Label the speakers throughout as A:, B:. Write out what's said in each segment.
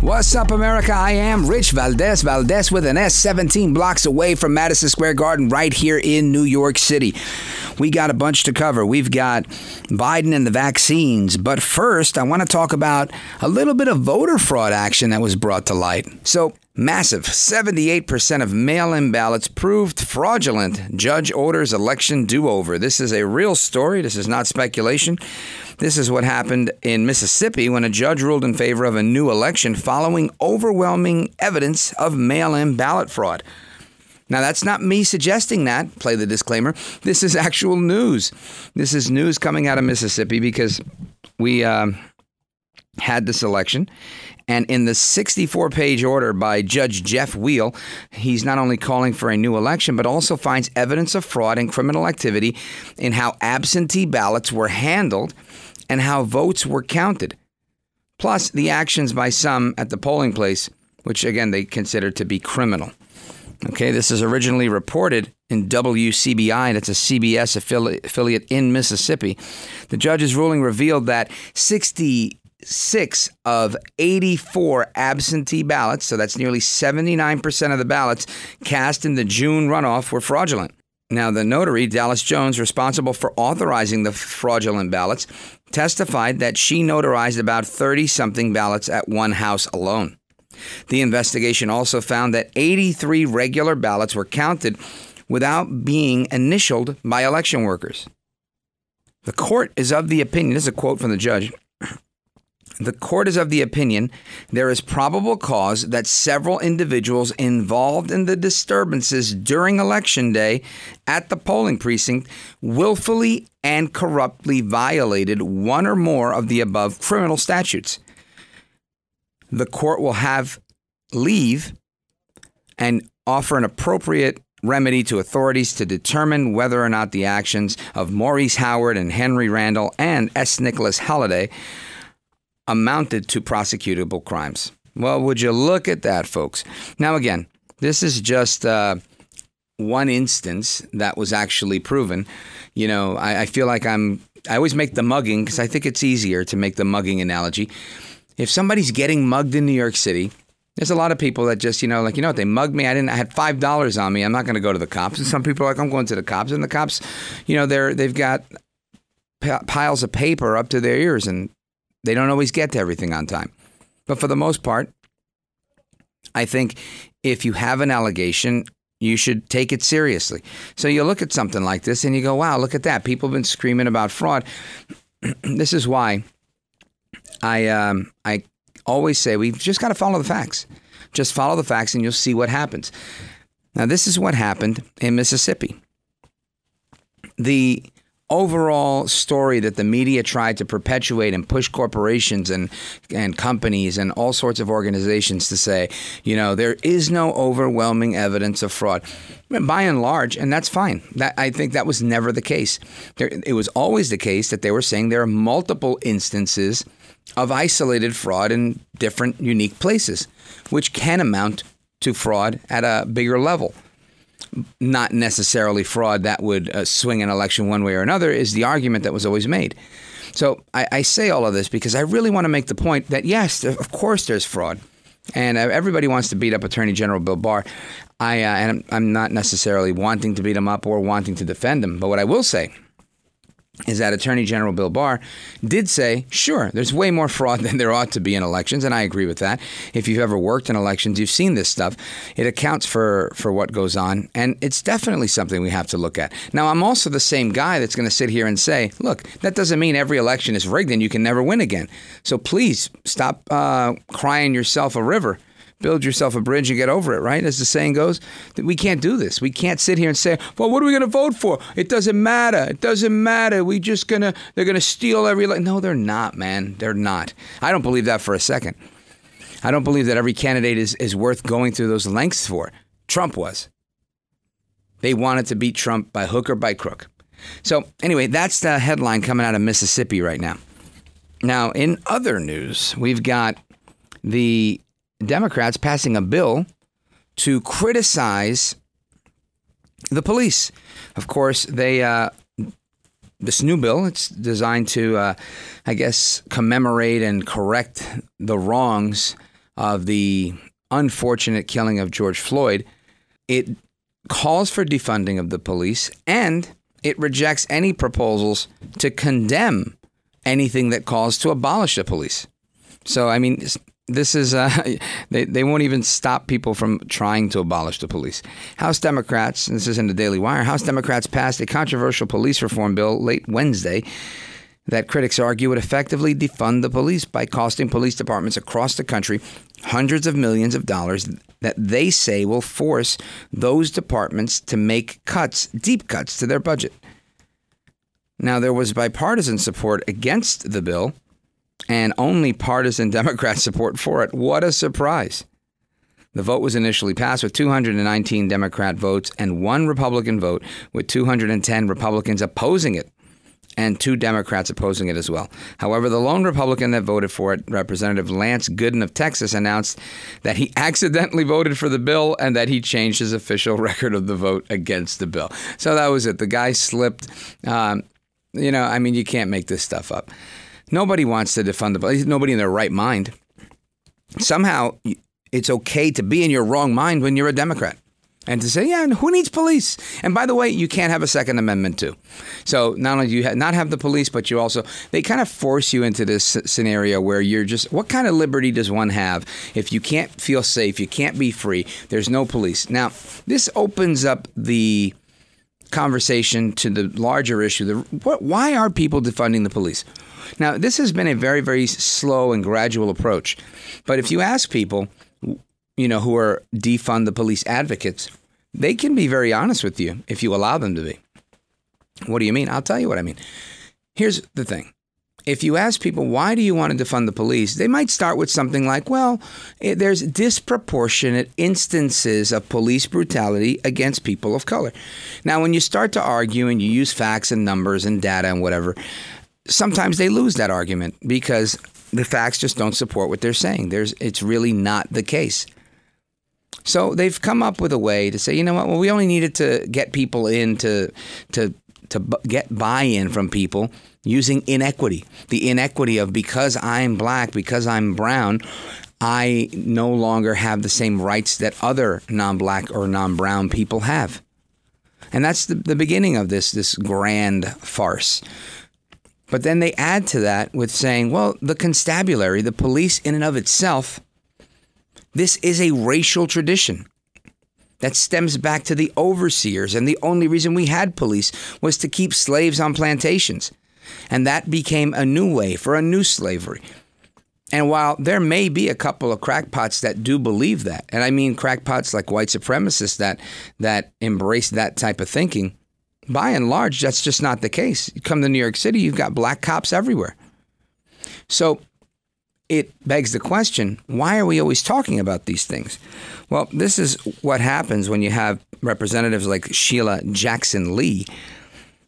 A: What's up, America? I am Rich Valdez, Valdez with an S, 17 blocks away from Madison Square Garden, right here in New York City. We got a bunch to cover. We've got Biden and the vaccines. But first, I want to talk about a little bit of voter fraud action that was brought to light. So, massive 78% of mail in ballots proved fraudulent. Judge orders election do over. This is a real story. This is not speculation. This is what happened in Mississippi when a judge ruled in favor of a new election following overwhelming evidence of mail in ballot fraud. Now, that's not me suggesting that. Play the disclaimer. This is actual news. This is news coming out of Mississippi because we uh, had this election. And in the 64 page order by Judge Jeff Weill, he's not only calling for a new election, but also finds evidence of fraud and criminal activity in how absentee ballots were handled and how votes were counted. Plus, the actions by some at the polling place, which again they consider to be criminal. Okay, this is originally reported in WCBI, that's a CBS affiliate in Mississippi. The judge's ruling revealed that 66 of 84 absentee ballots, so that's nearly 79% of the ballots cast in the June runoff, were fraudulent. Now, the notary, Dallas Jones, responsible for authorizing the fraudulent ballots, testified that she notarized about 30 something ballots at one house alone. The investigation also found that 83 regular ballots were counted without being initialed by election workers. The court is of the opinion, this is a quote from the judge. The court is of the opinion there is probable cause that several individuals involved in the disturbances during Election Day at the polling precinct willfully and corruptly violated one or more of the above criminal statutes. The court will have leave and offer an appropriate remedy to authorities to determine whether or not the actions of Maurice Howard and Henry Randall and S. Nicholas Halliday amounted to prosecutable crimes. Well, would you look at that, folks? Now, again, this is just uh, one instance that was actually proven. You know, I, I feel like I'm, I always make the mugging because I think it's easier to make the mugging analogy. If somebody's getting mugged in New York City, there's a lot of people that just, you know, like, you know what, they mugged me. I didn't, I had $5 on me. I'm not going to go to the cops. And some people are like, I'm going to the cops. And the cops, you know, they're, they've got piles of paper up to their ears and they don't always get to everything on time. But for the most part, I think if you have an allegation, you should take it seriously. So you look at something like this and you go, wow, look at that. People have been screaming about fraud. this is why I, um, I always say we've just got to follow the facts. Just follow the facts and you'll see what happens. Now, this is what happened in Mississippi. The overall story that the media tried to perpetuate and push corporations and and companies and all sorts of organizations to say, you know, there is no overwhelming evidence of fraud. By and large, and that's fine. That I think that was never the case. There, it was always the case that they were saying there are multiple instances of isolated fraud in different unique places, which can amount to fraud at a bigger level not necessarily fraud that would uh, swing an election one way or another, is the argument that was always made. So I, I say all of this because I really want to make the point that yes, of course there's fraud, and uh, everybody wants to beat up Attorney General Bill Barr. I uh, and I'm, I'm not necessarily wanting to beat him up or wanting to defend him, but what I will say is that Attorney General Bill Barr did say, sure, there's way more fraud than there ought to be in elections, and I agree with that. If you've ever worked in elections, you've seen this stuff. It accounts for for what goes on, and it's definitely something we have to look at. Now, I'm also the same guy that's going to sit here and say, look, that doesn't mean every election is rigged and you can never win again. So please stop uh, crying yourself a river build yourself a bridge and get over it, right? As the saying goes, we can't do this. We can't sit here and say, "Well, what are we going to vote for?" It doesn't matter. It doesn't matter. We just gonna they're gonna steal every. No, they're not, man. They're not. I don't believe that for a second. I don't believe that every candidate is is worth going through those lengths for. Trump was. They wanted to beat Trump by hook or by crook. So anyway, that's the headline coming out of Mississippi right now. Now, in other news, we've got the Democrats passing a bill to criticize the police. Of course, they uh, this new bill it's designed to, uh, I guess, commemorate and correct the wrongs of the unfortunate killing of George Floyd. It calls for defunding of the police and it rejects any proposals to condemn anything that calls to abolish the police. So, I mean, this is uh, they, they won't even stop people from trying to abolish the police. House Democrats, this is in the Daily Wire, House Democrats passed a controversial police reform bill late Wednesday that critics argue would effectively defund the police by costing police departments across the country hundreds of millions of dollars that they say will force those departments to make cuts, deep cuts to their budget. Now, there was bipartisan support against the bill and only partisan Democrat support for it. What a surprise. The vote was initially passed with 219 Democrat votes and one Republican vote, with 210 Republicans opposing it and two Democrats opposing it as well. However, the lone Republican that voted for it, Representative Lance Gooden of Texas, announced that he accidentally voted for the bill and that he changed his official record of the vote against the bill. So that was it. The guy slipped. Um, you know, I mean, you can't make this stuff up. Nobody wants to defund the police. Nobody in their right mind. Somehow, it's okay to be in your wrong mind when you're a Democrat and to say, yeah, who needs police? And by the way, you can't have a Second Amendment too. So not only do you not have the police, but you also they kind of force you into this scenario where you're just, what kind of liberty does one have if you can't feel safe, you can't be free, there's no police? Now, this opens up the conversation to the larger issue: the, what, why are people defunding the police? Now, this has been a very, very slow and gradual approach. But if you ask people, you know, who are defund the police advocates, they can be very honest with you if you allow them to be. What do you mean? I'll tell you what I mean. Here's the thing. If you ask people, why do you want to defund the police? They might start with something like, well, it, there's disproportionate instances of police brutality against people of color. Now, when you start to argue and you use facts and numbers and data and whatever, sometimes they lose that argument because the facts just don't support what they're saying. There's, it's really not the case. So they've come up with a way to say, you know what? Well, we only needed to get people in to to to get buy-in from people using inequity. The inequity of because I'm black, because I'm brown, I no longer have the same rights that other non-black or non-brown people have. And that's the, the beginning of this this grand farce. But then they add to that with saying, well, the constabulary, the police in and of itself, this is a racial tradition that stems back to the overseers. And the only reason we had police was to keep slaves on plantations. And that became a new way for a new slavery. And while there may be a couple of crackpots that do believe that, and I mean crackpots like white supremacists that that embrace that type of thinking, by and large, that's just not the case. You come to New York City, you've got black cops everywhere. So it begs the question why are we always talking about these things? Well, this is what happens when you have representatives like Sheila Jackson Lee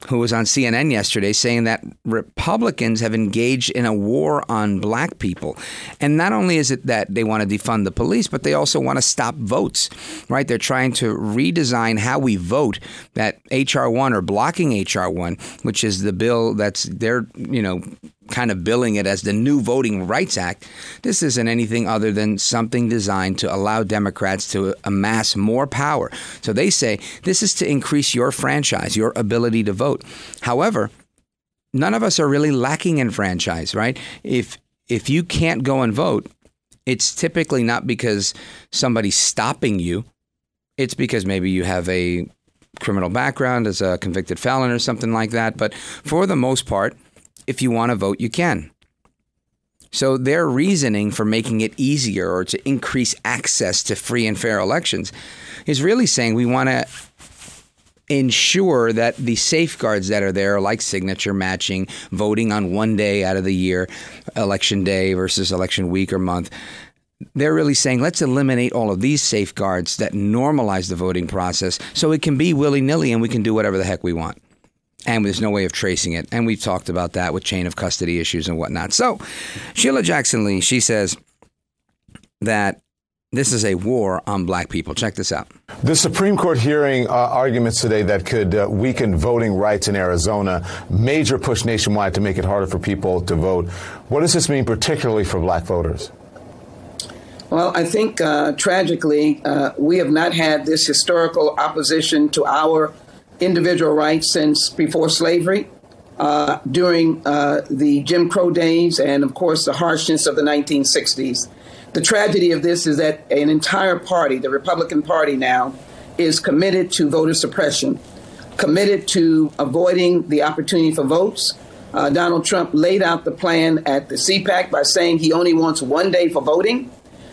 A: who was on CNN yesterday saying that Republicans have engaged in a war on black people. And not only is it that they want to defund the police, but they also want to stop votes, right? They're trying to redesign how we vote. That H.R. 1 or blocking H.R. 1, which is the bill that's they're, you know, kind of billing it as the new Voting Rights Act, this isn't anything other than something designed to allow Democrats to amass more power. So they say this is to increase your franchise, your ability to vote. However, none of us are really lacking in franchise, right? If if you can't go and vote, it's typically not because somebody's stopping you. It's because maybe you have a criminal background as a convicted felon or something like that. But for the most part, if you want to vote, you can. So their reasoning for making it easier or to increase access to free and fair elections is really saying we want to ensure that the safeguards that are there, like signature matching, voting on one day out of the year, election day versus election week or month, they're really saying let's eliminate all of these safeguards that normalize the voting process so it can be willy nilly and we can do whatever the heck we want. And there's no way of tracing it. And we've talked about that with chain of custody issues and whatnot. So, Sheila Jackson Lee, she says that this is a war on black people. Check this out.
B: The Supreme Court hearing uh, arguments today that could uh, weaken voting rights in Arizona, major push nationwide to make it harder for people to vote. What does this mean, particularly for black voters?
C: Well, I think uh, tragically, uh, we have not had this historical opposition to our individual rights since before slavery, uh, during uh, the Jim Crow days, and of course, the harshness of the 1960s. The tragedy of this is that an entire party, the Republican Party now, is committed to voter suppression, committed to avoiding the opportunity for votes. Uh, Donald Trump laid out the plan at the CPAC by saying he only wants one day for voting.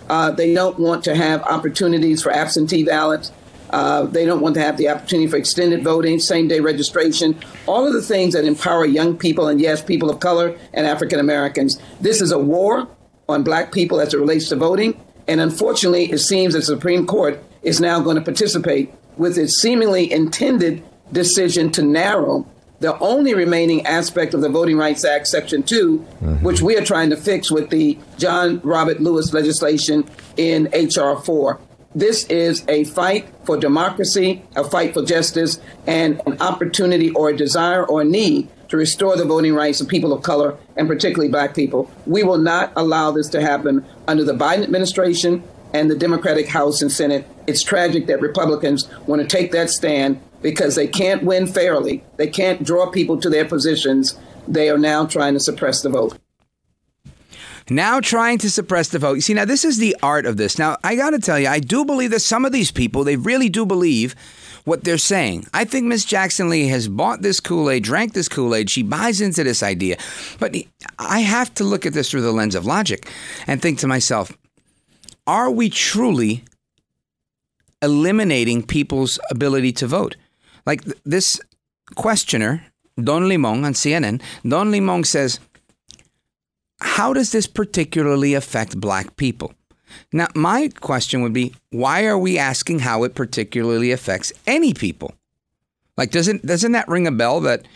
C: Uh, they don't want to have opportunities for absentee ballots. Uh, they don't want to have the opportunity for extended voting, same day registration, all of the things that empower young people and, yes, people of color and African Americans. This is a war on black people as it relates to voting. And unfortunately, it seems that the Supreme Court is now going to participate with its seemingly intended decision to narrow the only remaining aspect of the Voting Rights Act, Section 2, mm-hmm. which we are trying to fix with the John Robert Lewis legislation in H.R. 4. This is a fight for democracy, a fight for justice, and an opportunity or a desire or a need to restore the voting rights of people of color and particularly black people. We will not allow this to happen under the Biden administration and the Democratic House and Senate. It's tragic that Republicans want to take that stand because they can't win fairly. They can't draw people to their positions. They are now trying to suppress the vote.
A: Now trying to suppress the vote. You see, now this is the art of this. Now, I got to tell you, I do believe that some of these people, they really do believe what they're saying. I think Miss Jackson Lee has bought this Kool Aid, drank this Kool Aid. She buys into this idea. But I have to look at this through the lens of logic and think to myself, are we truly eliminating people's ability to vote? Like this questioner, Don Lemon on CNN, Don Lemon says, How does this particularly affect black people? Now, my question would be why are we asking how it particularly affects any people? Like, doesn't, doesn't that ring a bell that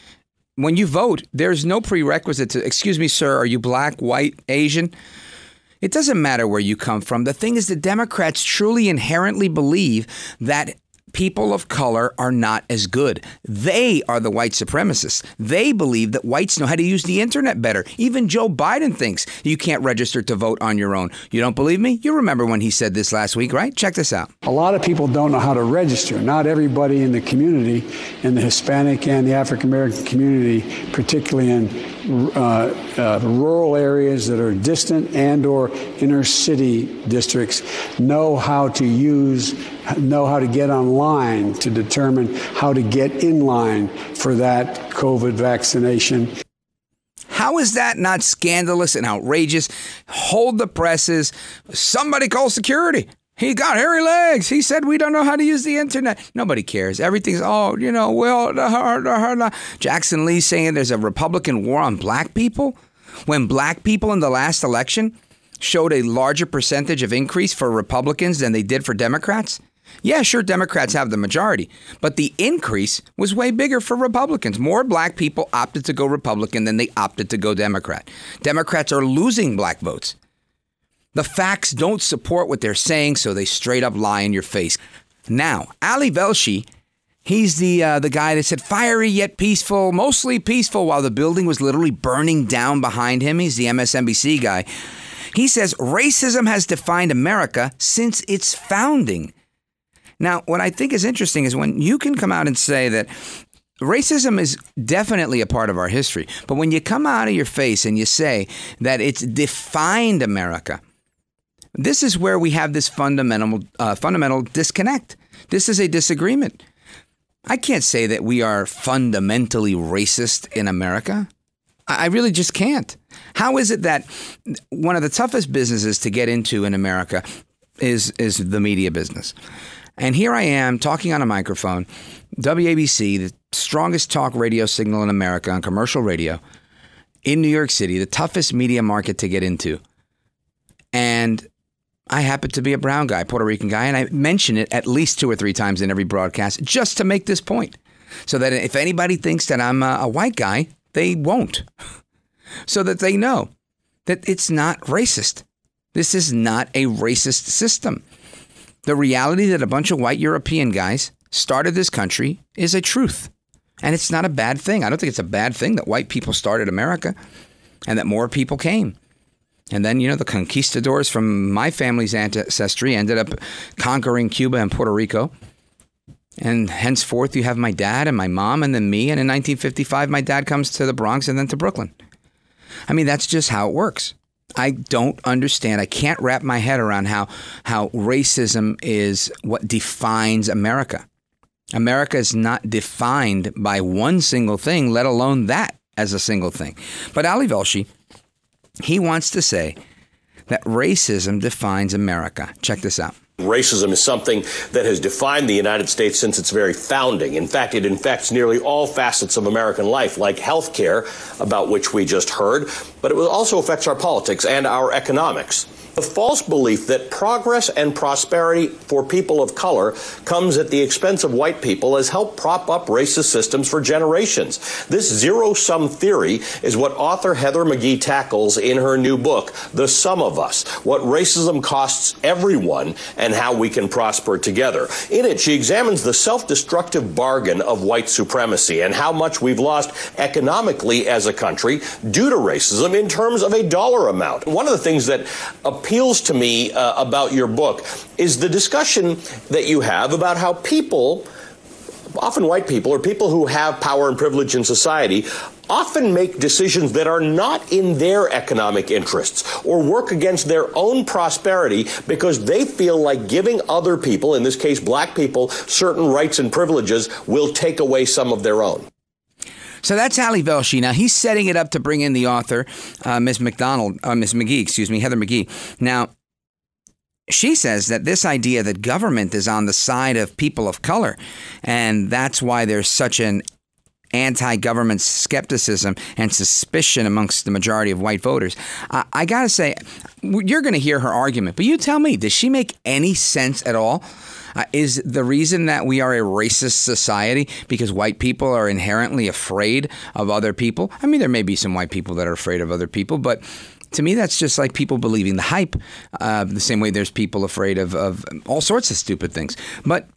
A: when you vote, there's no prerequisite to, excuse me, sir, are you black, white, Asian? It doesn't matter where you come from. The thing is, the Democrats truly inherently believe that people of color are not as good. They are the white supremacists. They believe that whites know how to use the internet better. Even Joe Biden thinks you can't register to vote on your own. You don't believe me? You remember when he said this last week, right? Check this out.
D: A lot of people don't know how to register. Not everybody in the community, in the Hispanic and the African American community, particularly in uh, uh, rural areas that are distant and or inner city districts know how to use know how to get online to determine how to get in line for that covid vaccination
A: how is that not scandalous and outrageous? Hold the presses. Somebody call security. He got hairy legs. He said we don't know how to use the internet. Nobody cares. Everything's oh, you know, well, Jackson Lee saying there's a Republican war on black people when black people in the last election showed a larger percentage of increase for Republicans than they did for Democrats. Yeah, sure, Democrats have the majority, but the increase was way bigger for Republicans. More black people opted to go Republican than they opted to go Democrat. Democrats are losing black votes. The facts don't support what they're saying, so they straight up lie in your face. Now, Ali Velshi, he's the uh, the guy that said fiery yet peaceful, mostly peaceful, while the building was literally burning down behind him. He's the MSNBC guy. He says racism has defined America since its founding. Now, what I think is interesting is when you can come out and say that racism is definitely a part of our history. But when you come out of your face and you say that it's defined America, this is where we have this fundamental uh, fundamental disconnect. This is a disagreement. I can't say that we are fundamentally racist in America. I really just can't. How is it that one of the toughest businesses to get into in America is is the media business? And here I am talking on a microphone, WABC, the strongest talk radio signal in America on commercial radio in New York City, the toughest media market to get into. And I happen to be a brown guy, Puerto Rican guy, and I mention it at least two or three times in every broadcast just to make this point. So that if anybody thinks that I'm a, a white guy, they won't. So that they know that it's not racist. This is not a racist system. The reality that a bunch of white European guys started this country is a truth. And it's not a bad thing. I don't think it's a bad thing that white people started America and that more people came. And then, you know, the conquistadors from my family's ancestry ended up conquering Cuba and Puerto Rico. And henceforth, you have my dad and my mom and then me. And in 1955, my dad comes to the Bronx and then to Brooklyn. I mean, that's just how it works. I don't understand. I can't wrap my head around how, how racism is what defines America. America is not defined by one single thing, let alone that as a single thing. But Ali Velshi, he wants to say that racism defines America. Check this out.
E: Racism is something that has defined the United States since its very founding. In fact, it infects nearly all facets of American life, like health care, about which we just heard, but it also affects our politics and our economics. The false belief that progress and prosperity for people of color comes at the expense of white people has helped prop up racist systems for generations. This zero sum theory is what author Heather McGhee tackles in her new book, The Sum of Us What Racism Costs Everyone and How We Can Prosper Together. In it, she examines the self destructive bargain of white supremacy and how much we've lost economically as a country due to racism in terms of a dollar amount. One of the things that appeals to me uh, about your book is the discussion that you have about how people, often white people or people who have power and privilege in society, often make decisions that are not in their economic interests or work against their own prosperity because they feel like giving other people, in this case black people, certain rights and privileges will take away some of their own.
A: So that's Ali Velshi. Now he's setting it up to bring in the author, uh, Ms. McDonald, uh, Ms. McGhee, excuse me, Heather McGhee. Now she says that this idea that government is on the side of people of color, and that's why there's such an anti government skepticism and suspicion amongst the majority of white voters. I, I got to say, you're going to hear her argument, but you tell me, does she make any sense at all? Uh, is the reason that we are a racist society because white people are inherently afraid of other people? I mean, there may be some white people that are afraid of other people, but to me, that's just like people believing the hype. Uh, the same way there's people afraid of, of all sorts of stupid things. But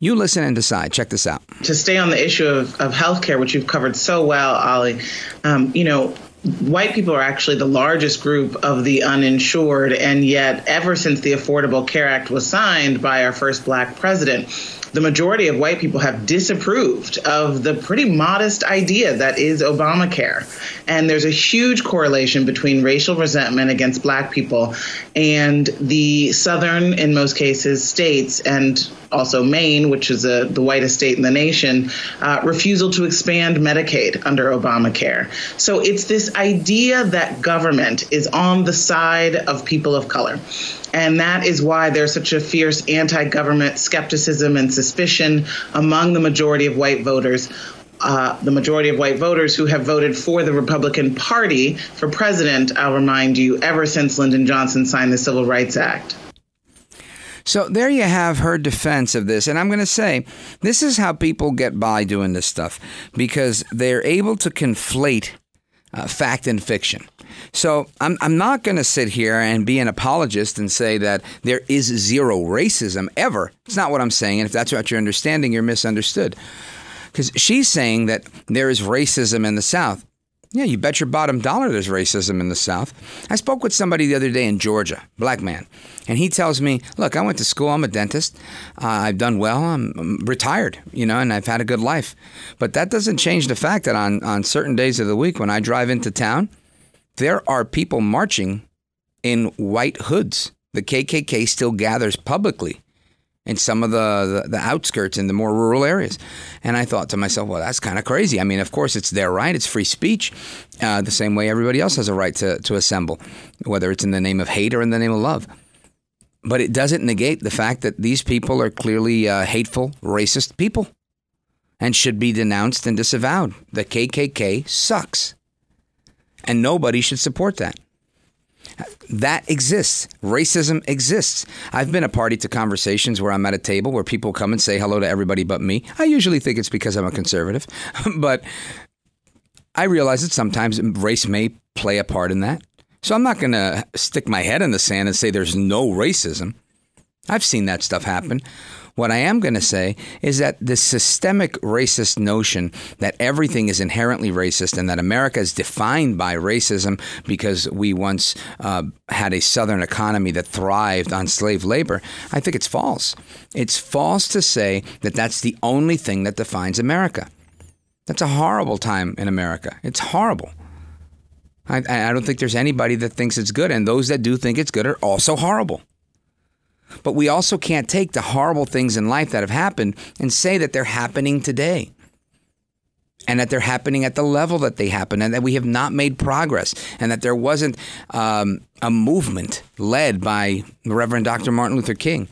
A: you listen and decide. Check this out.
F: To stay on the issue of, of healthcare, which you've covered so well, Ali, um, you know, white people are actually the largest group of the uninsured, and yet, ever since the Affordable Care Act was signed by our first black president, the majority of white people have disapproved of the pretty modest idea that is Obamacare. And there's a huge correlation between racial resentment against black people and the southern, in most cases, states and also Maine, which is a, the whitest state in the nation, uh, refusal to expand Medicaid under Obamacare. So it's this idea that government is on the side of people of color. And that is why there's such a fierce anti government skepticism and suspicion among the majority of white voters. Uh, the majority of white voters who have voted for the Republican Party for president, I'll remind you, ever since Lyndon Johnson signed the Civil Rights Act.
A: So there you have her defense of this. And I'm going to say this is how people get by doing this stuff because they're able to conflate uh, fact and fiction. So I'm, I'm not going to sit here and be an apologist and say that there is zero racism ever. It's not what I'm saying. And if that's what you're understanding, you're misunderstood. Because she's saying that there is racism in the South. Yeah, you bet your bottom dollar there's racism in the South. I spoke with somebody the other day in Georgia, black man, and he tells me, "Look, I went to school. I'm a dentist. Uh, I've done well. I'm, I'm retired, you know, and I've had a good life. But that doesn't change the fact that on on certain days of the week when I drive into town, there are people marching in white hoods. The KKK still gathers publicly." in some of the, the, the, outskirts in the more rural areas. And I thought to myself, well, that's kind of crazy. I mean, of course, it's their right, it's free speech, uh, the same way everybody else has a right to, to assemble, whether it's in the name of hate or in the name of love. But it doesn't negate the fact that these people are clearly uh, hateful, racist people and should be denounced and disavowed. The KKK sucks. And nobody should support that. That exists. Racism exists. I've been a party to conversations where I'm at a table where people come and say hello to everybody but me. I usually think it's because I'm a conservative, but I realize that sometimes race may play a part in that. So I'm not going to stick my head in the sand and say there's no racism. I've seen that stuff happen. What I am going to say is that the systemic racist notion that everything is inherently racist and that America is defined by racism because we once uh, had a Southern economy that thrived on slave labor, I think it's false. It's false to say that that's the only thing that defines America. That's a horrible time in America. It's horrible. I, I don't think there's anybody that thinks it's good, and those that do think it's good are also horrible. But we also can't take the horrible things in life that have happened and say that they're happening today. And that they're happening at the level that they happen, and that we have not made progress, and that there wasn't um, a movement led by the Reverend Dr. Martin Luther King.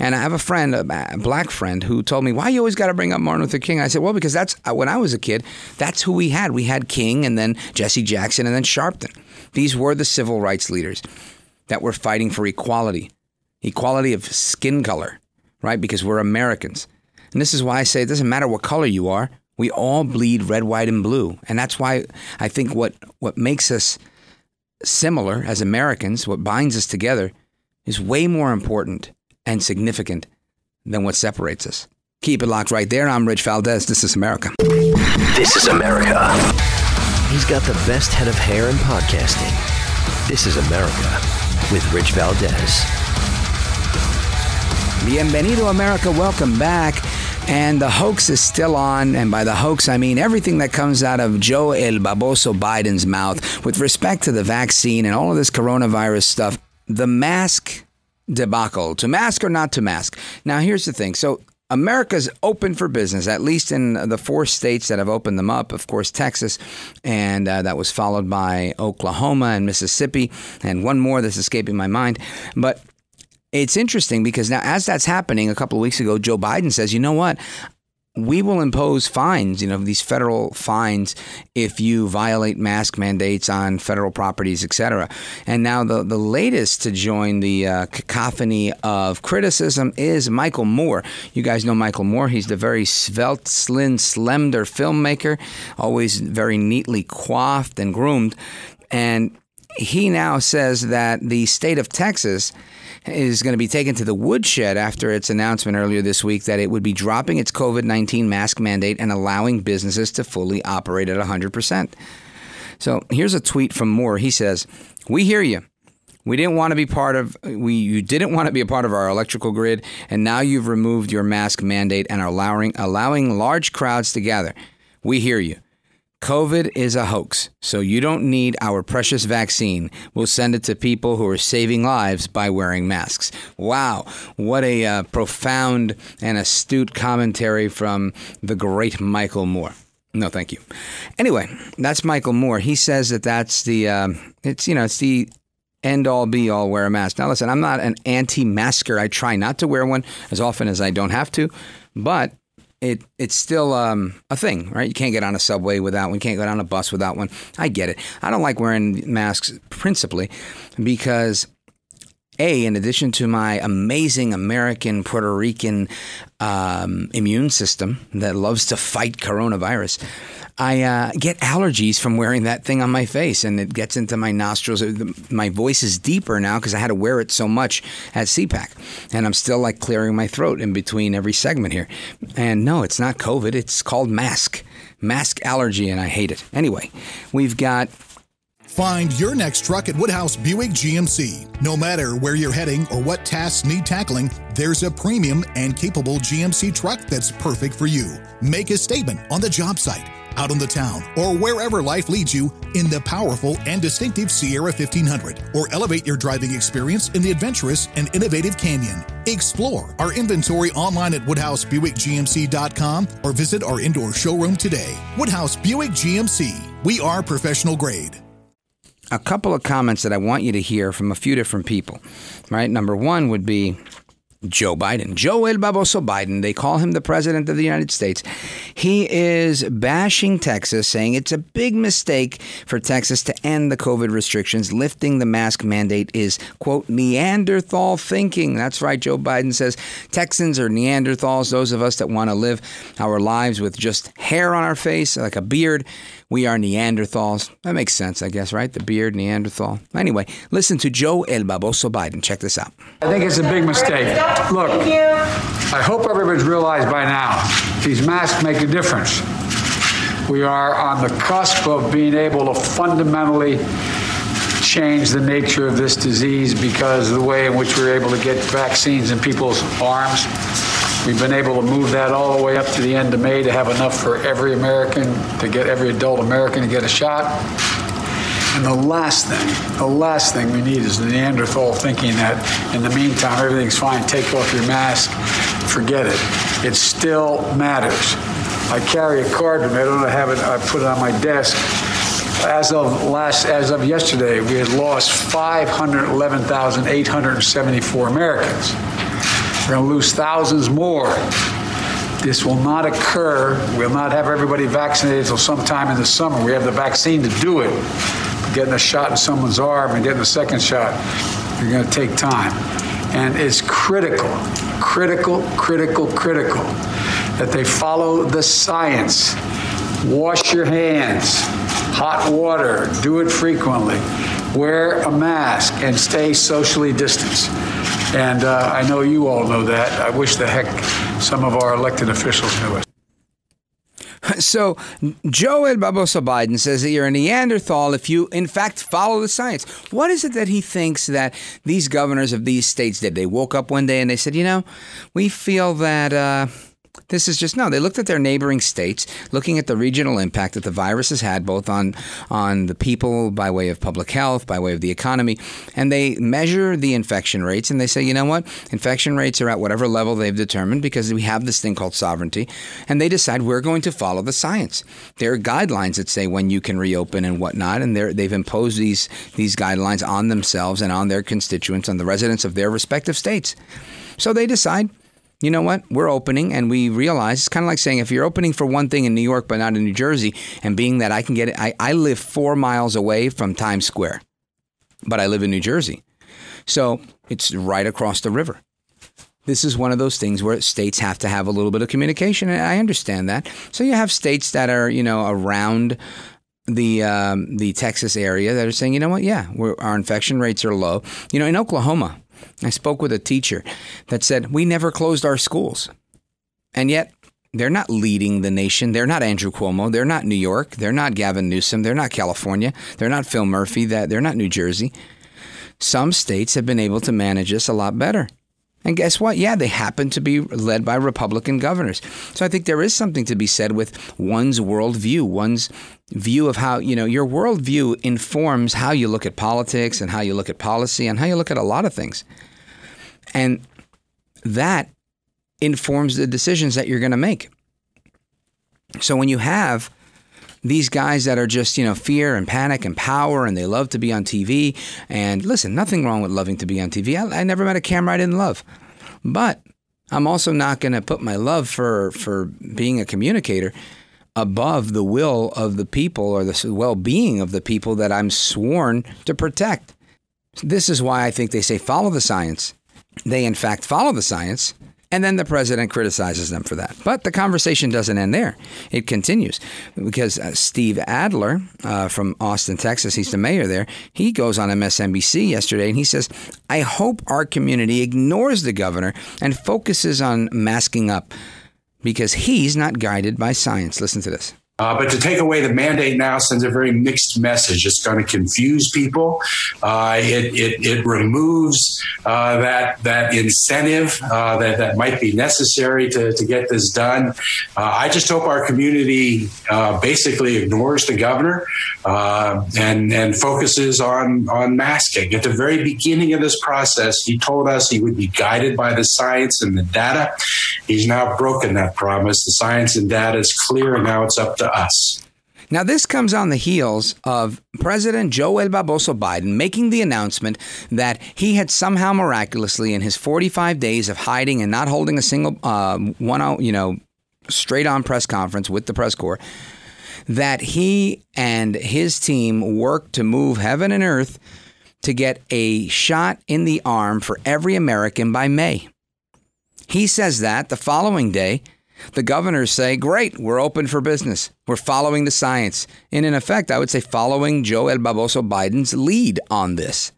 A: And I have a friend, a black friend, who told me, "Why you always got to bring up Martin Luther King?" I said, "Well, because that's uh, when I was a kid. That's who we had. We had King, and then Jesse Jackson, and then Sharpton. These were the civil rights leaders that were fighting for equality, equality of skin color, right? Because we're Americans. And this is why I say it doesn't matter what color you are. We all bleed red, white, and blue. And that's why I think what, what makes us similar as Americans, what binds us together, is way more important and significant than what separates us. Keep it locked right there. I'm Rich Valdez. This is America.
G: This is America. He's got the best head of hair in podcasting. This is America with Rich Valdez.
A: Bienvenido, America. Welcome back. And the hoax is still on. And by the hoax, I mean everything that comes out of Joe El Baboso Biden's mouth with respect to the vaccine and all of this coronavirus stuff. The mask debacle to mask or not to mask. Now, here's the thing. So, America's open for business, at least in the four states that have opened them up. Of course, Texas, and uh, that was followed by Oklahoma and Mississippi, and one more that's escaping my mind. But it's interesting because now, as that's happening, a couple of weeks ago, Joe Biden says, you know what? we will impose fines, you know, these federal fines if you violate mask mandates on federal properties, et cetera. And now the, the latest to join the uh, cacophony of criticism is Michael Moore. You guys know Michael Moore. He's the very svelte, slim, slender filmmaker, always very neatly coiffed and groomed. And he now says that the state of Texas is going to be taken to the woodshed after its announcement earlier this week that it would be dropping its COVID 19 mask mandate and allowing businesses to fully operate at 100%. So here's a tweet from Moore. He says, We hear you. We didn't want to be part of we you didn't want to be a part of our electrical grid and now you've removed your mask mandate and are allowing allowing large crowds to gather. We hear you. COVID is a hoax, so you don't need our precious vaccine. We'll send it to people who are saving lives by wearing masks. Wow, what a uh, profound and astute commentary from the great Michael Moore. No, thank you. Anyway, that's Michael Moore. He says that that's the uh, it's you know it's the end all be all wear a mask. Now listen, I'm not an anti-masker. I try not to wear one as often as I don't have to, but it it's still um, a thing, right? You can't get on a subway without one. You can't get on a bus without one. I get it. I don't like wearing masks principally because a, in addition to my amazing American Puerto Rican um, immune system that loves to fight coronavirus, I uh, get allergies from wearing that thing on my face, and it gets into my nostrils. My voice is deeper now because I had to wear it so much at CPAC, and I'm still like clearing my throat in between every segment here. And no, it's not COVID. It's called mask. mask allergy and I hate it. Anyway, we've got
H: Find your next truck at Woodhouse Buick GMC. No matter where you're heading or what tasks need tackling, there's a premium and capable GMC truck that's perfect for you. Make a statement on the job site, out on the town, or wherever life leads you in the powerful and distinctive Sierra 1500, or elevate your driving experience in the adventurous and innovative Canyon. Explore our inventory online at WoodhouseBuickGMC.com or visit our indoor showroom today. Woodhouse Buick GMC. We are professional grade
A: a couple of comments that I want you to hear from a few different people. Right? Number one would be Joe Biden. Joe El Baboso Biden, they call him the President of the United States. He is bashing Texas, saying it's a big mistake for Texas to end the COVID restrictions. Lifting the mask mandate is, quote, Neanderthal thinking. That's right, Joe Biden says Texans are Neanderthals, those of us that want to live our lives with just hair on our face, like a beard. We are Neanderthals. That makes sense, I guess, right? The beard, Neanderthal. Anyway, listen to Joe El Baboso Biden. Check this out.
D: I think it's a big mistake. Look, I hope everybody's realized by now these masks make a difference. We are on the cusp of being able to fundamentally change the nature of this disease because of the way in which we're able to get vaccines in people's arms We've been able to move that all the way up to the end of May to have enough for every American, to get every adult American to get a shot. And the last thing, the last thing we need is Neanderthal thinking that in the meantime everything's fine, take off your mask, forget it. It still matters. I carry a card with me. I don't have it. I put it on my desk. As of last, as of yesterday, we had lost 511,874 Americans. We're going to lose thousands more. This will not occur. We'll not have everybody vaccinated until sometime in the summer. We have the vaccine to do it. Getting a shot in someone's arm and getting a second shot, you're going to take time. And it's critical, critical, critical, critical that they follow the science. Wash your hands, hot water, do it frequently, wear a mask, and stay socially distanced. And uh, I know you all know that. I wish the heck some of our elected officials knew it.
A: So, Joe El Baboso Biden says that you're a Neanderthal if you, in fact, follow the science. What is it that he thinks that these governors of these states did? They woke up one day and they said, you know, we feel that. Uh, this is just no. They looked at their neighboring states, looking at the regional impact that the virus has had both on on the people by way of public health, by way of the economy, and they measure the infection rates and they say, you know what, infection rates are at whatever level they've determined because we have this thing called sovereignty, and they decide we're going to follow the science. There are guidelines that say when you can reopen and whatnot, and they've imposed these these guidelines on themselves and on their constituents, on the residents of their respective states. So they decide you know what? We're opening, and we realize it's kind of like saying if you're opening for one thing in New York but not in New Jersey, and being that I can get it, I, I live four miles away from Times Square, but I live in New Jersey. So it's right across the river. This is one of those things where states have to have a little bit of communication, and I understand that. So you have states that are, you know, around the um, the Texas area that are saying, you know what, yeah, our infection rates are low. You know, in Oklahoma, I spoke with a teacher that said, We never closed our schools. And yet, they're not leading the nation. They're not Andrew Cuomo. They're not New York. They're not Gavin Newsom. They're not California. They're not Phil Murphy. They're not New Jersey. Some states have been able to manage this a lot better. And guess what? Yeah, they happen to be led by Republican governors. So I think there is something to be said with one's worldview, one's view of how, you know, your worldview informs how you look at politics and how you look at policy and how you look at a lot of things. And that informs the decisions that you're going to make. So when you have these guys that are just, you know, fear and panic and power and they love to be on TV. And listen, nothing wrong with loving to be on TV. I, I never met a camera I didn't love. But I'm also not going to put my love for, for being a communicator above the will of the people or the well being of the people that I'm sworn to protect. This is why I think they say follow the science. They, in fact, follow the science and then the president criticizes them for that. But the conversation doesn't end there. It continues because uh, Steve Adler uh, from Austin, Texas, he's the mayor there, he goes on MSNBC yesterday and he says, I hope our community ignores the governor and focuses on masking up because he's not guided by science. Listen to this.
I: Uh, but to take away the mandate now sends a very mixed message. It's going to confuse people. Uh, it, it, it, removes uh, that that incentive uh, that, that might be necessary to, to get this done. Uh, I just hope our community uh, basically ignores the governor and and focuses on on masking. At the very beginning of this process, he told us he would be guided by the science and the data. He's now broken that promise. The science and data is clear, and now it's up to us.
A: Now, this comes on the heels of President Joe Baboso Biden making the announcement that he had somehow miraculously, in his 45 days of hiding and not holding a single uh, one, you know, straight on press conference with the press corps, that he and his team worked to move heaven and earth to get a shot in the arm for every American by May. He says that the following day, the governors say, Great, we're open for business. We're following the science. And in effect, I would say following Joe El Baboso Biden's lead on this,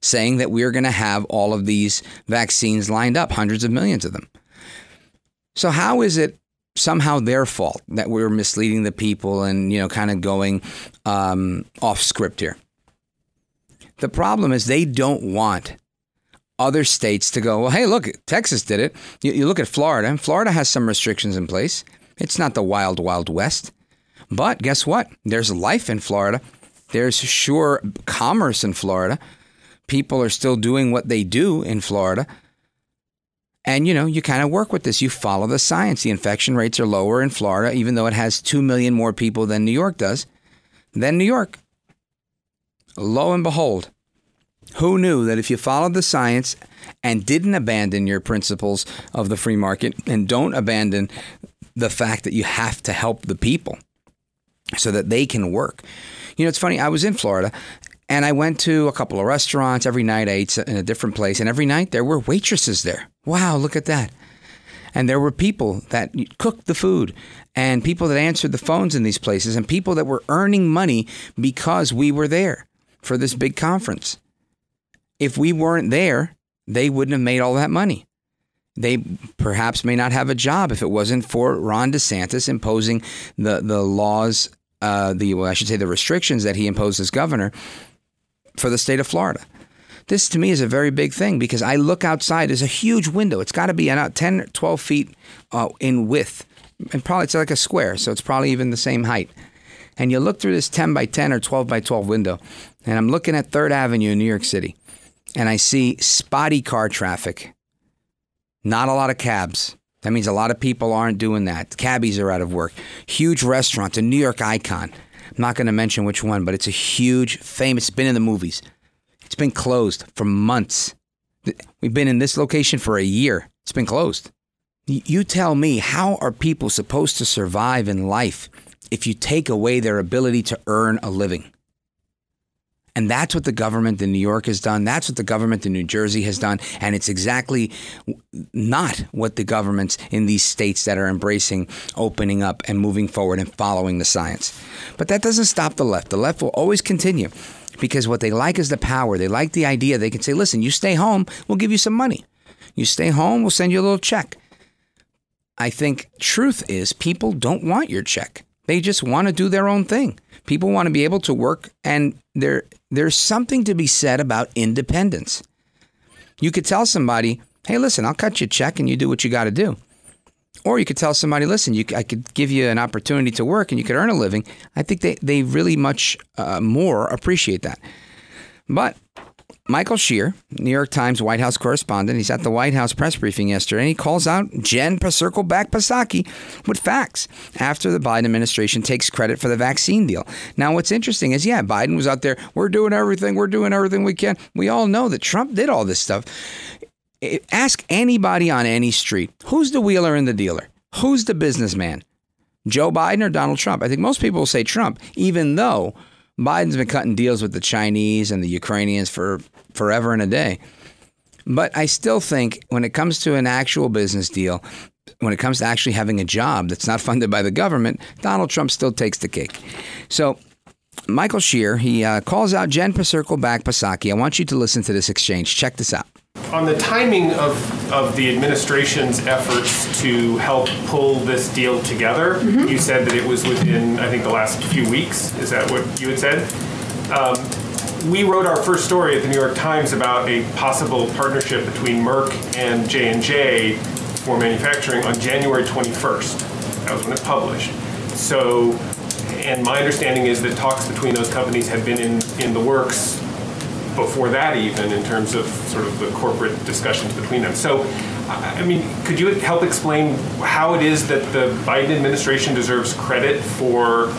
A: saying that we're going to have all of these vaccines lined up, hundreds of millions of them. So, how is it somehow their fault that we're misleading the people and, you know, kind of going um, off script here? The problem is they don't want other states to go, well, hey, look, Texas did it. You, you look at Florida, and Florida has some restrictions in place. It's not the wild, wild west. But guess what? There's life in Florida. There's sure commerce in Florida. People are still doing what they do in Florida. And you know, you kind of work with this. You follow the science. The infection rates are lower in Florida, even though it has 2 million more people than New York does, than New York. Lo and behold, who knew that if you followed the science and didn't abandon your principles of the free market and don't abandon the fact that you have to help the people so that they can work? You know, it's funny. I was in Florida and I went to a couple of restaurants. Every night I ate in a different place, and every night there were waitresses there. Wow, look at that. And there were people that cooked the food and people that answered the phones in these places and people that were earning money because we were there for this big conference if we weren't there, they wouldn't have made all that money. They perhaps may not have a job if it wasn't for Ron DeSantis imposing the the laws, uh, the well, I should say the restrictions that he imposed as governor for the state of Florida. This to me is a very big thing because I look outside. There's a huge window. It's got to be about 10, 12 feet uh, in width, and probably it's like a square, so it's probably even the same height. And you look through this 10 by 10 or 12 by 12 window, and I'm looking at Third Avenue in New York City and I see spotty car traffic, not a lot of cabs. That means a lot of people aren't doing that. Cabbies are out of work. Huge restaurant, a New York icon. I'm not going to mention which one, but it's a huge, famous, it's been in the movies. It's been closed for months. We've been in this location for a year. It's been closed. You tell me, how are people supposed to survive in life if you take away their ability to earn a living? And that's what the government in New York has done. That's what the government in New Jersey has done. And it's exactly not what the governments in these states that are embracing opening up and moving forward and following the science. But that doesn't stop the left. The left will always continue because what they like is the power. They like the idea. They can say, listen, you stay home, we'll give you some money. You stay home, we'll send you a little check. I think truth is people don't want your check. They just want to do their own thing. People want to be able to work, and there there's something to be said about independence. You could tell somebody, "Hey, listen, I'll cut you a check, and you do what you got to do." Or you could tell somebody, "Listen, you, I could give you an opportunity to work, and you could earn a living." I think they they really much uh, more appreciate that. But Michael Shear, New York Times White House correspondent, he's at the White House press briefing yesterday, and he calls out Jen Circleback Psaki with facts after the Biden administration takes credit for the vaccine deal. Now, what's interesting is, yeah, Biden was out there, we're doing everything, we're doing everything we can. We all know that Trump did all this stuff. Ask anybody on any street who's the wheeler and the dealer? Who's the businessman? Joe Biden or Donald Trump? I think most people will say Trump, even though Biden's been cutting deals with the Chinese and the Ukrainians for forever and a day. But I still think when it comes to an actual business deal, when it comes to actually having a job that's not funded by the government, Donald Trump still takes the cake. So Michael Shear, he uh, calls out Jen Circleback Psaki. I want you to listen to this exchange. Check this out.
J: On the timing of, of the administration's efforts to help pull this deal together,
K: Mhm.
J: you said that it was within, I think, the last few weeks. Is that what you had said? Um, we wrote our first story at the New York Times about a possible partnership between Merck and J and J for manufacturing on January 21st. That was when it published. So, and my understanding is that talks between those companies had been in, in the works before that even in terms of sort of the corporate discussions between them. So, I mean, could you help explain how it is that the Biden administration deserves credit for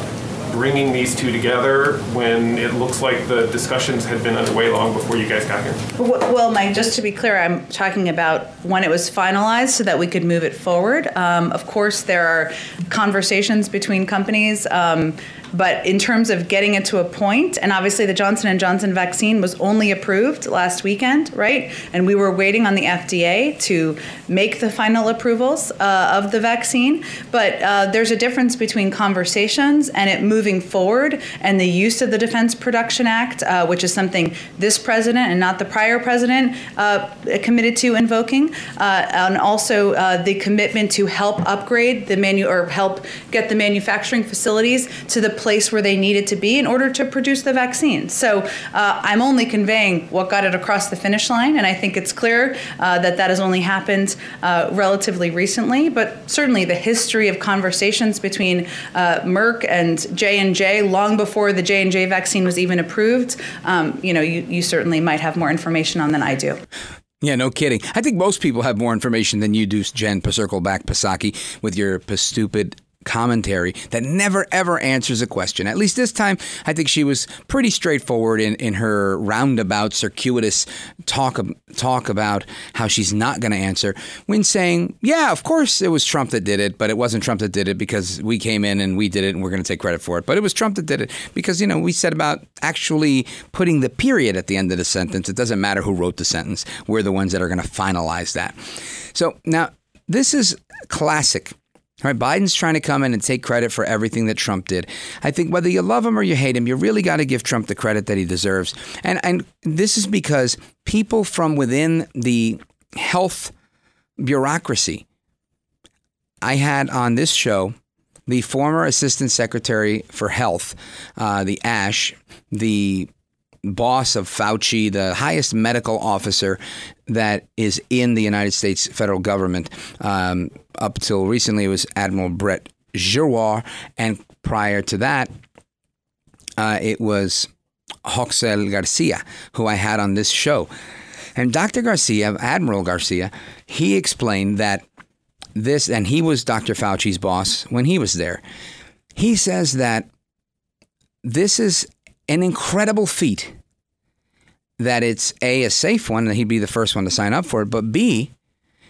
J: bringing these two together when it looks like the discussions had been underway long before you guys got here?
K: Well, Mike, just to be clear, I'm talking about when it was finalized so that we could move it forward. Um, of course, there are conversations between companies. Um, but in terms of getting it to a point, and obviously the Johnson and Johnson vaccine was only approved last weekend, right? And we were waiting on the FDA to make the final approvals uh, of the vaccine. But uh, there's a difference between conversations and it moving forward, and the use of the Defense Production Act, uh, which is something this president and not the prior president uh, committed to invoking, uh, and also uh, the commitment to help upgrade the manu or help get the manufacturing facilities to the place where they needed to be in order to produce the vaccine. So uh, I'm only conveying what got it across the finish line, and I think it's clear uh, that that has only happened uh, relatively recently. But certainly the history of conversations between uh, Merck and J and J, long before the J and J vaccine was even approved, um, you know, you, you certainly might have more information on than I do.
A: Yeah, no kidding. I think most people have more information than you do, Jen. Circle back, Psaki, with your stupid commentary that never ever answers a question. At least this time, I think she was pretty straightforward in, in her roundabout, circuitous talk talk about how she's not going to answer when saying, "Yeah, of course it was Trump that did it, but it wasn't Trump that did it because we came in and we did it and we're going to take credit for it. But it was Trump that did it because you know we said about actually putting the period at the end of the sentence. It doesn't matter who wrote the sentence. We're the ones that are going to finalize that. So now this is classic all right, Biden's trying to come in and take credit for everything that Trump did. I think whether you love him or you hate him, you really got to give Trump the credit that he deserves. And and this is because people from within the health bureaucracy. I had on this show the former Assistant Secretary for Health, uh, the Ash, the boss of Fauci, the highest medical officer that is in the United States federal government. Um, up till recently, it was Admiral Brett Giroir, and prior to that, uh, it was Roxel Garcia, who I had on this show. And Dr. Garcia, Admiral Garcia, he explained that this, and he was Dr. Fauci's boss when he was there. He says that this is an incredible feat that it's A, a safe one, and he'd be the first one to sign up for it, but B,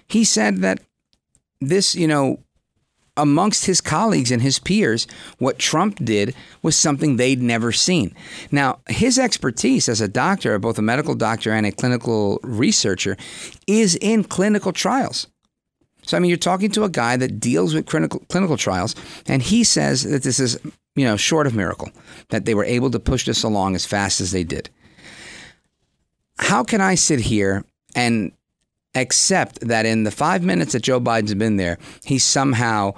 A: he said that this, you know, amongst his colleagues and his peers, what Trump did was something they'd never seen. Now, his expertise as a doctor, both a medical doctor and a clinical researcher, is in clinical trials. So, I mean, you're talking to a guy that deals with clinical, clinical trials, and he says that this is, you know, short of miracle, that they were able to push this along as fast as they did. How can I sit here and accept that in the five minutes that Joe Biden's been there, he somehow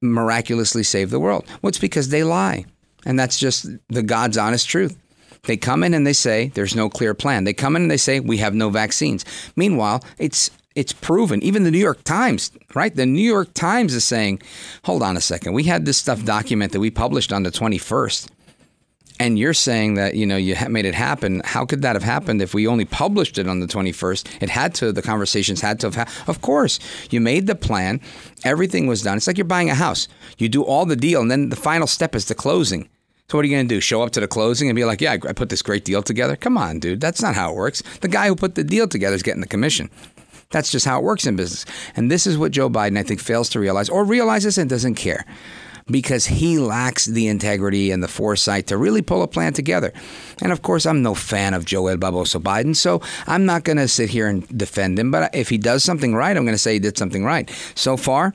A: miraculously saved the world? Well, it's because they lie. And that's just the God's honest truth. They come in and they say there's no clear plan. They come in and they say we have no vaccines. Meanwhile, it's it's proven. Even the New York Times, right? The New York Times is saying, "Hold on a second. We had this stuff documented. That we published on the 21st." And you're saying that you know you made it happen. How could that have happened if we only published it on the 21st? It had to. The conversations had to have. Ha- of course, you made the plan. Everything was done. It's like you're buying a house. You do all the deal, and then the final step is the closing. So what are you going to do? Show up to the closing and be like, "Yeah, I put this great deal together." Come on, dude. That's not how it works. The guy who put the deal together is getting the commission. That's just how it works in business. And this is what Joe Biden, I think, fails to realize, or realizes and doesn't care because he lacks the integrity and the foresight to really pull a plan together. And of course, I'm no fan of Joel Baboso Biden, so I'm not going to sit here and defend him. But if he does something right, I'm going to say he did something right. So far,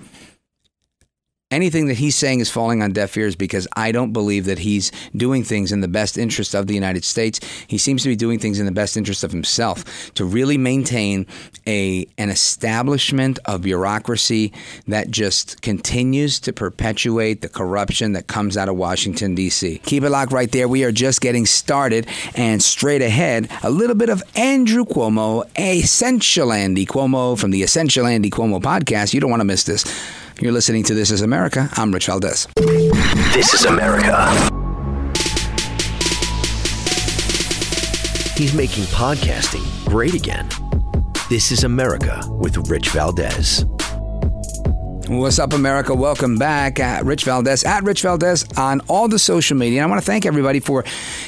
A: anything that he's saying is falling on deaf ears because I don't believe that he's doing things in the best interest of the United States. He seems to be doing things in the best interest of himself to really maintain a an establishment of bureaucracy that just continues to perpetuate the corruption that comes out of Washington D.C. Keep it locked right there. We are just getting started and straight ahead, a little bit of Andrew Cuomo, Essential Andy Cuomo from the Essential Andy Cuomo podcast. You don't want to miss this. You're listening to This Is America. I'm Rich Valdez.
G: This is America. He's making podcasting great again. This is America with Rich Valdez.
A: What's up, America? Welcome back at Rich Valdez, at Rich Valdez on all the social media. And I want to thank everybody for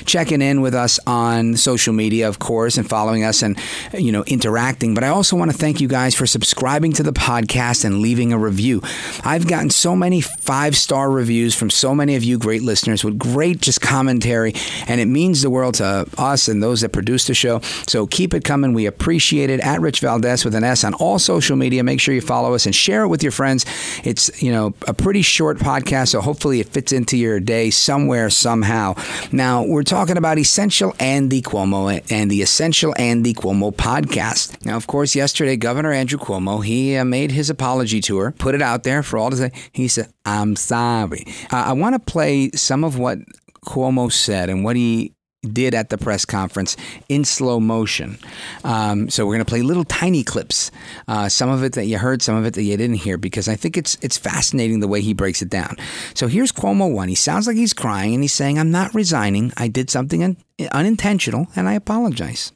A: checking in with us on social media, of course, and following us and, you know, interacting. But I also want to thank you guys for subscribing to the podcast and leaving a review. I've gotten so many five star reviews from so many of you great listeners with great just commentary, and it means the world to us and those that produce the show. So keep it coming. We appreciate it. At Rich Valdez with an S on all social media. Make sure you follow us and share it with your friends. It's, you know, a pretty short podcast, so hopefully it fits into your day somewhere, somehow. Now, we're talking about Essential Andy Cuomo and the Essential Andy Cuomo podcast. Now, of course, yesterday, Governor Andrew Cuomo, he uh, made his apology tour, put it out there for all to say. He said, I'm sorry. Uh, I want to play some of what Cuomo said and what he did at the press conference in slow motion. Um, so we're going to play little tiny clips, uh, some of it that you heard, some of it that you didn't hear, because I think it's it's fascinating the way he breaks it down. So here's Cuomo one. He sounds like he's crying and he's saying, "I'm not resigning. I did something un- unintentional, and I apologize."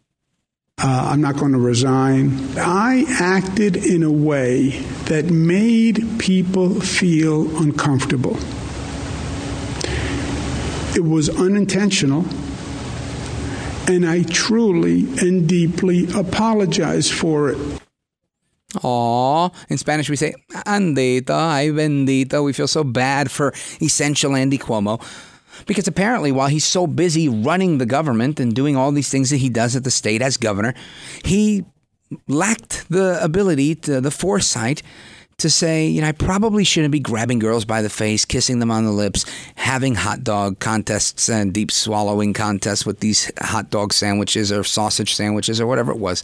L: Uh, I'm not going to resign. I acted in a way that made people feel uncomfortable. It was unintentional and I truly and deeply apologize for it.
A: Aw, in Spanish we say, Andita, ay bendita. We feel so bad for Essential Andy Cuomo. Because apparently, while he's so busy running the government and doing all these things that he does at the state as governor, he lacked the ability, to, the foresight to say, you know, I probably shouldn't be grabbing girls by the face, kissing them on the lips, having hot dog contests and deep swallowing contests with these hot dog sandwiches or sausage sandwiches or whatever it was.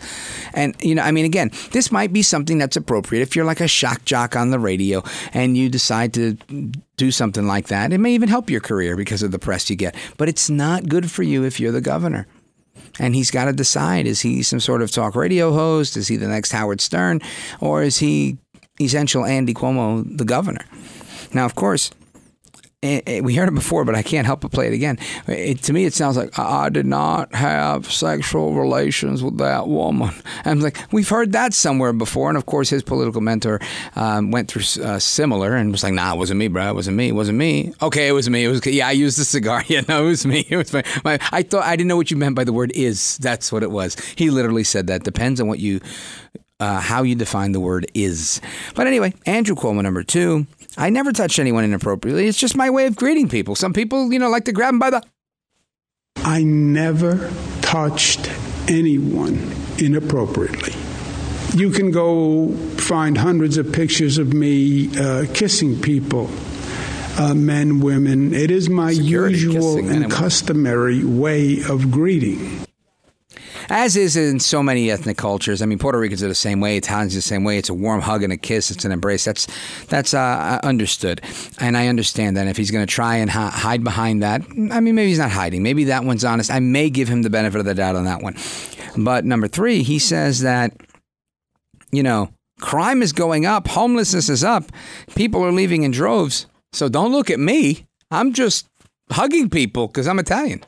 A: And, you know, I mean, again, this might be something that's appropriate if you're like a shock jock on the radio and you decide to do something like that. It may even help your career because of the press you get, but it's not good for you if you're the governor and he's got to decide is he some sort of talk radio host is he the next howard stern or is he essential Andy Cuomo, the governor. Now, of course, it, it, we heard it before, but I can't help but play it again. It, to me, it sounds like I did not have sexual relations with that woman. And I'm like, we've heard that somewhere before. And of course, his political mentor um, went through uh, similar and was like, "Nah, it wasn't me, bro. It wasn't me. It wasn't me. Okay, it was me. It was yeah. I used the cigar. Yeah, no, it was me. It was my, my. I thought I didn't know what you meant by the word is. That's what it was. He literally said that. Depends on what you uh, how you define the word is. But anyway, Andrew Cuomo, number two. I never touch anyone inappropriately. It's just my way of greeting people. Some people, you know, like to grab them by the.
L: I never touched anyone inappropriately. You can go find hundreds of pictures of me uh, kissing people, uh, men, women. It is my
A: Security
L: usual and
A: and
L: customary way of greeting.
A: As is in so many ethnic cultures. I mean, Puerto Ricans are the same way. Italians are the same way. It's a warm hug and a kiss. It's an embrace. That's that's uh, understood, and I understand that. If he's going to try and hi- hide behind that, I mean, maybe he's not hiding. Maybe that one's honest. I may give him the benefit of the doubt on that one. But number three, he says that you know crime is going up, homelessness is up, people are leaving in droves. So don't look at me. I'm just hugging people because I'm Italian.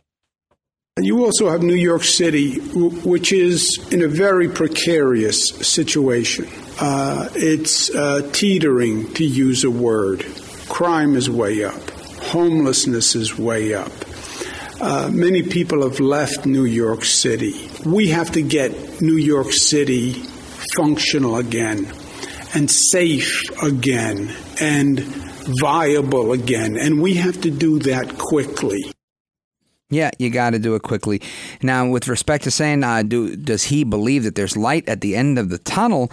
L: You also have New York City, which is in a very precarious situation. Uh, it's uh, teetering, to use a word. Crime is way up. Homelessness is way up. Uh, many people have left New York City. We have to get New York City functional again and safe again and viable again. And we have to do that quickly.
A: Yeah, you got to do it quickly. Now, with respect to saying, uh, do does he believe that there's light at the end of the tunnel?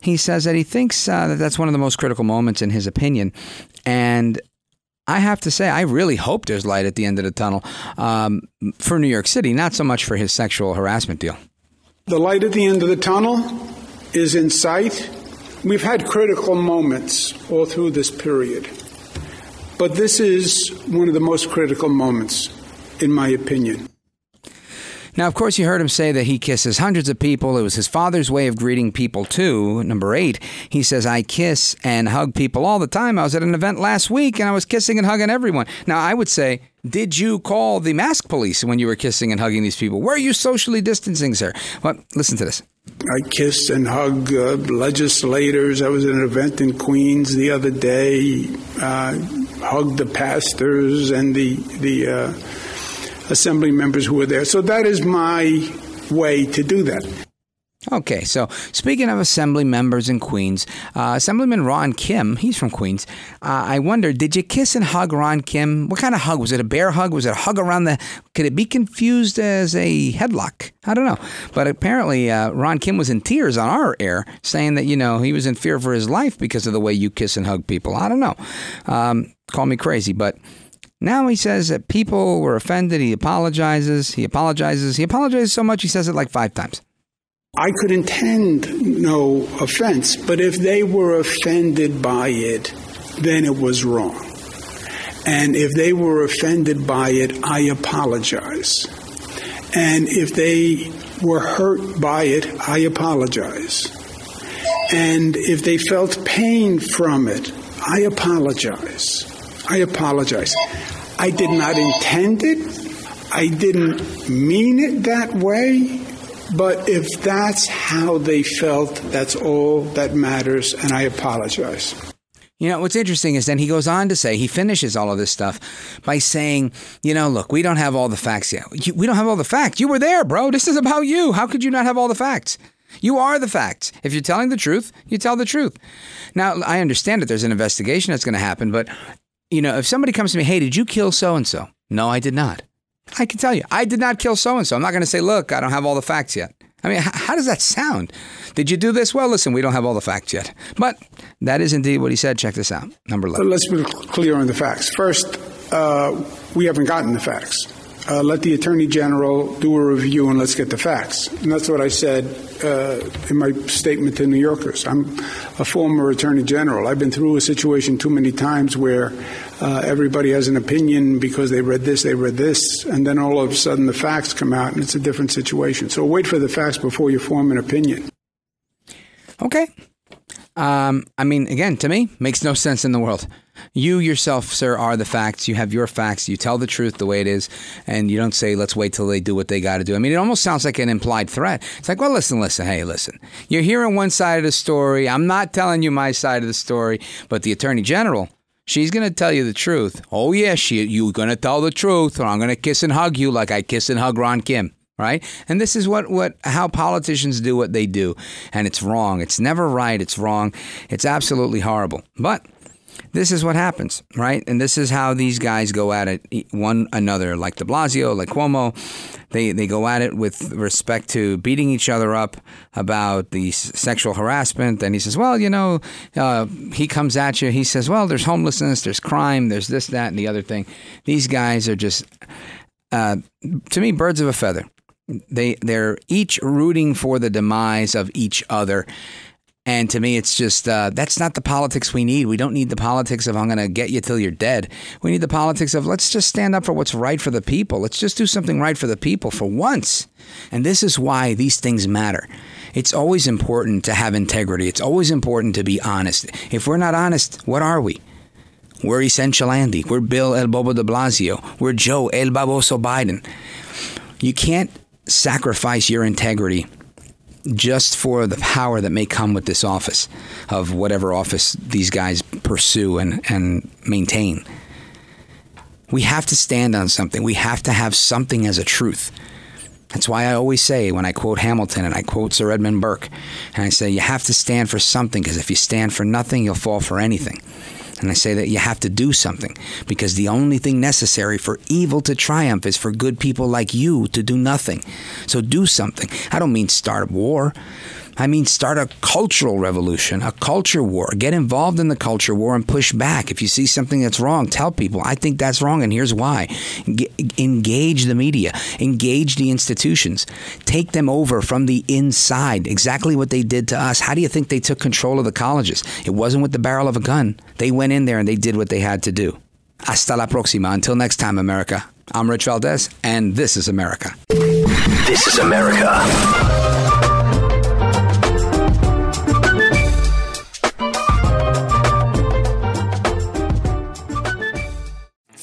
A: he says that he thinks uh, that that's one of the most critical moments in his opinion. And I have to say, I really hope there's light at the end of the tunnel um, for New York City, not so much for his sexual harassment deal.
L: The light at the end of the tunnel is in sight. We've had critical moments all through this period, but this is one of the most critical moments, in my opinion.
A: Now, of course, you heard him say that he kisses hundreds of people. It was his father's way of greeting people, too. Number eight, he says, I kiss and hug people all the time. I was at an event last week and I was kissing and hugging everyone. Now, I would say, did you call the mask police when you were kissing and hugging these people? Were you socially distancing, sir? Well, listen to this.
L: I kiss and hug uh, legislators. I was at an event in Queens the other day. Uh, hugged the pastors and the the uh, assembly members who were there. So that is my way to do that.
A: Okay, so speaking of assembly members in Queens, uh, Assemblyman Ron Kim, he's from Queens. Uh, I wonder, did you kiss and hug Ron Kim? What kind of hug? Was it a bear hug? Was it a hug around the. Could it be confused as a headlock? I don't know. But apparently, uh, Ron Kim was in tears on our air, saying that, you know, he was in fear for his life because of the way you kiss and hug people. I don't know. Um, call me crazy, but now he says that people were offended. He apologizes. He apologizes. He apologizes so much he says it like five times.
L: I could intend no offense, but if they were offended by it, then it was wrong. And if they were offended by it, I apologize. And if they were hurt by it, I apologize. And if they felt pain from it, I apologize. I apologize. I did not intend it. I didn't mean it that way. But if that's how they felt, that's all that matters, and I apologize.
A: You know, what's interesting is then he goes on to say, he finishes all of this stuff by saying, you know, look, we don't have all the facts yet. We don't have all the facts. You were there, bro. This is about you. How could you not have all the facts? You are the facts. If you're telling the truth, you tell the truth. Now, I understand that there's an investigation that's going to happen, but, you know, if somebody comes to me, hey, did you kill so and so? No, I did not. I can tell you, I did not kill so and so. I'm not going to say, look, I don't have all the facts yet. I mean, how, how does that sound? Did you do this? Well, listen, we don't have all the facts yet. But that is indeed what he said. Check this out. Number 11.
L: Let's be clear on the facts. First, uh, we haven't gotten the facts. Uh, let the Attorney General do a review and let's get the facts. And that's what I said uh, in my statement to New Yorkers. I'm a former Attorney General. I've been through a situation too many times where uh, everybody has an opinion because they read this, they read this, and then all of a sudden the facts come out and it's a different situation. So wait for the facts before you form an opinion.
A: Okay. Um, I mean, again, to me, makes no sense in the world. You yourself, sir, are the facts. You have your facts. You tell the truth the way it is, and you don't say, let's wait till they do what they got to do. I mean, it almost sounds like an implied threat. It's like, well, listen, listen, hey, listen. You're hearing one side of the story. I'm not telling you my side of the story, but the Attorney General, she's going to tell you the truth. Oh, yeah, she, you're going to tell the truth, or I'm going to kiss and hug you like I kiss and hug Ron Kim right? And this is what, what how politicians do what they do. And it's wrong. It's never right. It's wrong. It's absolutely horrible. But this is what happens, right? And this is how these guys go at it one another, like de Blasio, like Cuomo. They, they go at it with respect to beating each other up about the sexual harassment. And he says, well, you know, uh, he comes at you. He says, well, there's homelessness, there's crime, there's this, that, and the other thing. These guys are just, uh, to me, birds of a feather. They they're each rooting for the demise of each other. And to me, it's just uh, that's not the politics we need. We don't need the politics of I'm going to get you till you're dead. We need the politics of let's just stand up for what's right for the people. Let's just do something right for the people for once. And this is why these things matter. It's always important to have integrity. It's always important to be honest. If we're not honest, what are we? We're Essential Andy. We're Bill El Bobo de Blasio. We're Joe El Baboso Biden. You can't sacrifice your integrity just for the power that may come with this office of whatever office these guys pursue and, and maintain. We have to stand on something. We have to have something as a truth. That's why I always say when I quote Hamilton and I quote Sir Edmund Burke, and I say, you have to stand for something because if you stand for nothing, you'll fall for anything. And I say that you have to do something because the only thing necessary for evil to triumph is for good people like you to do nothing. So do something. I don't mean start a war. I mean, start a cultural revolution, a culture war. Get involved in the culture war and push back. If you see something that's wrong, tell people, I think that's wrong, and here's why. Engage the media, engage the institutions, take them over from the inside. Exactly what they did to us. How do you think they took control of the colleges? It wasn't with the barrel of a gun. They went in there and they did what they had to do. Hasta la próxima. Until next time, America. I'm Rich Valdez, and this is America.
G: This is America.